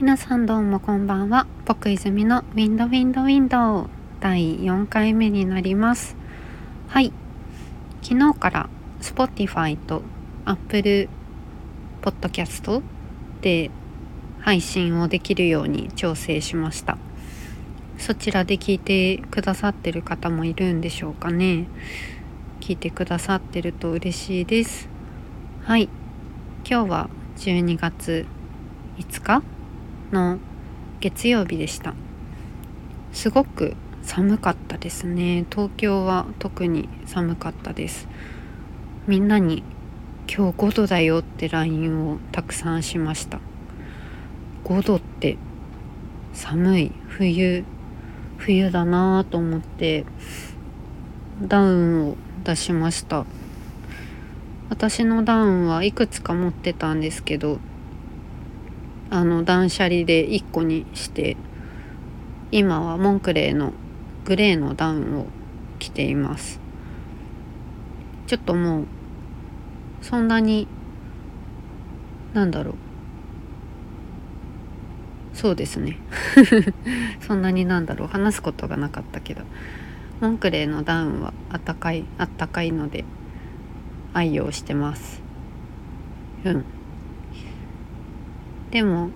皆さんどうもこんばんは。僕泉のウィンドウィンドウィンドウ第4回目になります。はい。昨日から Spotify と Apple Podcast で配信をできるように調整しました。そちらで聞いてくださってる方もいるんでしょうかね。聞いてくださってると嬉しいです。はい。今日は12月5日の月曜日でした。すごく寒かったですね。東京は特に寒かったです。みんなに今日5度だよって LINE をたくさんしました。5度って寒い冬冬だなぁと思ってダウンを出しました。私のダウンはいくつか持ってたんですけどあの断捨離で1個にして今はモンクレーのグレーのダウンを着ています。ちょっともうそんなになんだろう。そうですね。そんなになんだろう。話すことがなかったけど。モンクレーのダウンはあったかいあったかいので愛用してます。うん。でも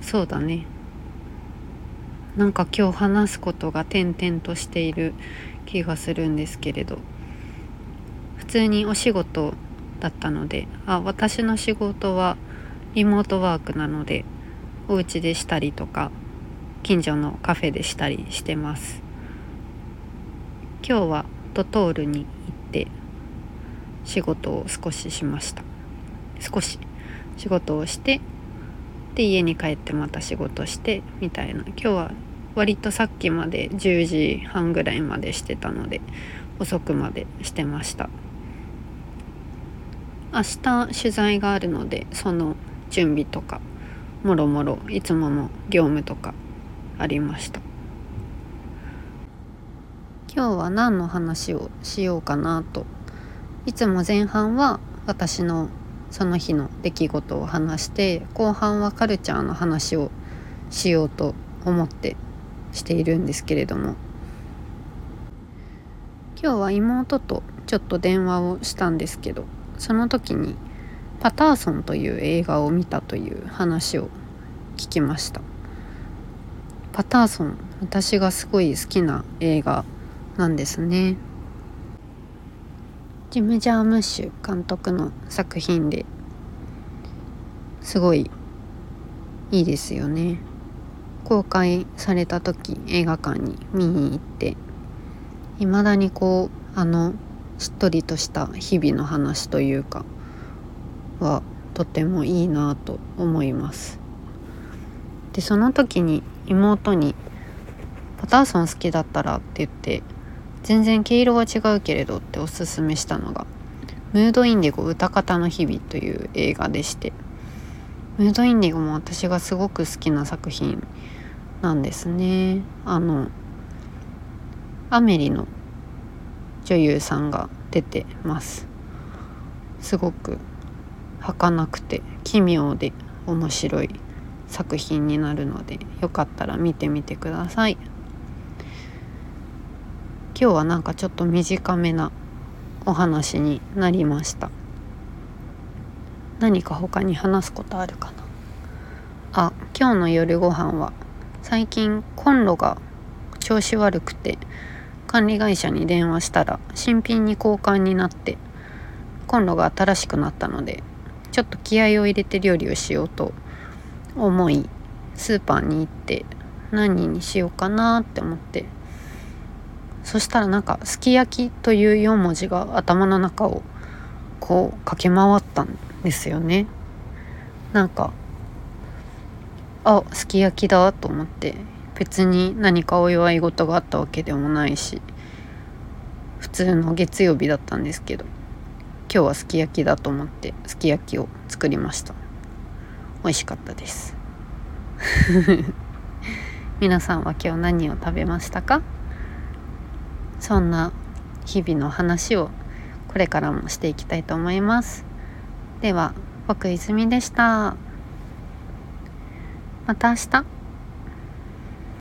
そうだね。なんか今日話すことが点々としている気がするんですけれど。普通にお仕事だったのであ私の仕事はリモートワークなのでお家でしたりとか近所のカフェでしたりしてます。今日はドトールに行って仕事を少ししました。少し。仕事をしてで家に帰ってまた仕事してみたいな。今日は割とさっきまで10時半ぐらいまでしてたので遅くまでしてました。明日取材があるのでその準備とかもろもろいつもの業務とかありました。今日は何の話をしようかなと。いつも前半は私のその日の出来事を話して後半はカルチャーの話をしようと思ってしているんですけれども。今日は妹とちょっと電話をしたんですけどその時に「パターソン」という映画を見たという話を聞きました。パターソン私がすごい好きな映画なんですね。ジム・ジャームッシュ監督の作品ですごいいいですよね。公開された時映画館に見に行っていまだにこうあのしっとりとした日々の話というかはとてもいいなと思います。でその時に妹に「パターソン好きだったら」って言って全然毛色は違うけれどっておすすめしたのが「ムードインディゴ歌方の日々」という映画でしてムードインディゴも私がすごく好きな作品なんですねあのアメリの女優さんが出てますすごく儚くて奇妙で面白い作品になるのでよかったら見てみてください。今日はなんかちょっと短めなお話になりました。何か他に話すことあるかな？あ今日の夜ご飯は最近コンロが調子悪くて管理会社に電話したら新品に交換になってコンロが新しくなったのでちょっと気合を入れて料理をしようと思いスーパーに行って何にしようかなって思ってそしたらなんか「すき焼き」という4文字が頭の中をこう駆け回ったんですよね。なんかあすき焼きだと思って別に何かお祝い事があったわけでもないし普通の月曜日だったんですけど今日はすき焼きだと思ってすき焼きを作りました。美味しかったです。皆さんは今日何を食べましたか？そんな日々の話をこれからもしていきたいと思います。では僕泉でした。また明日。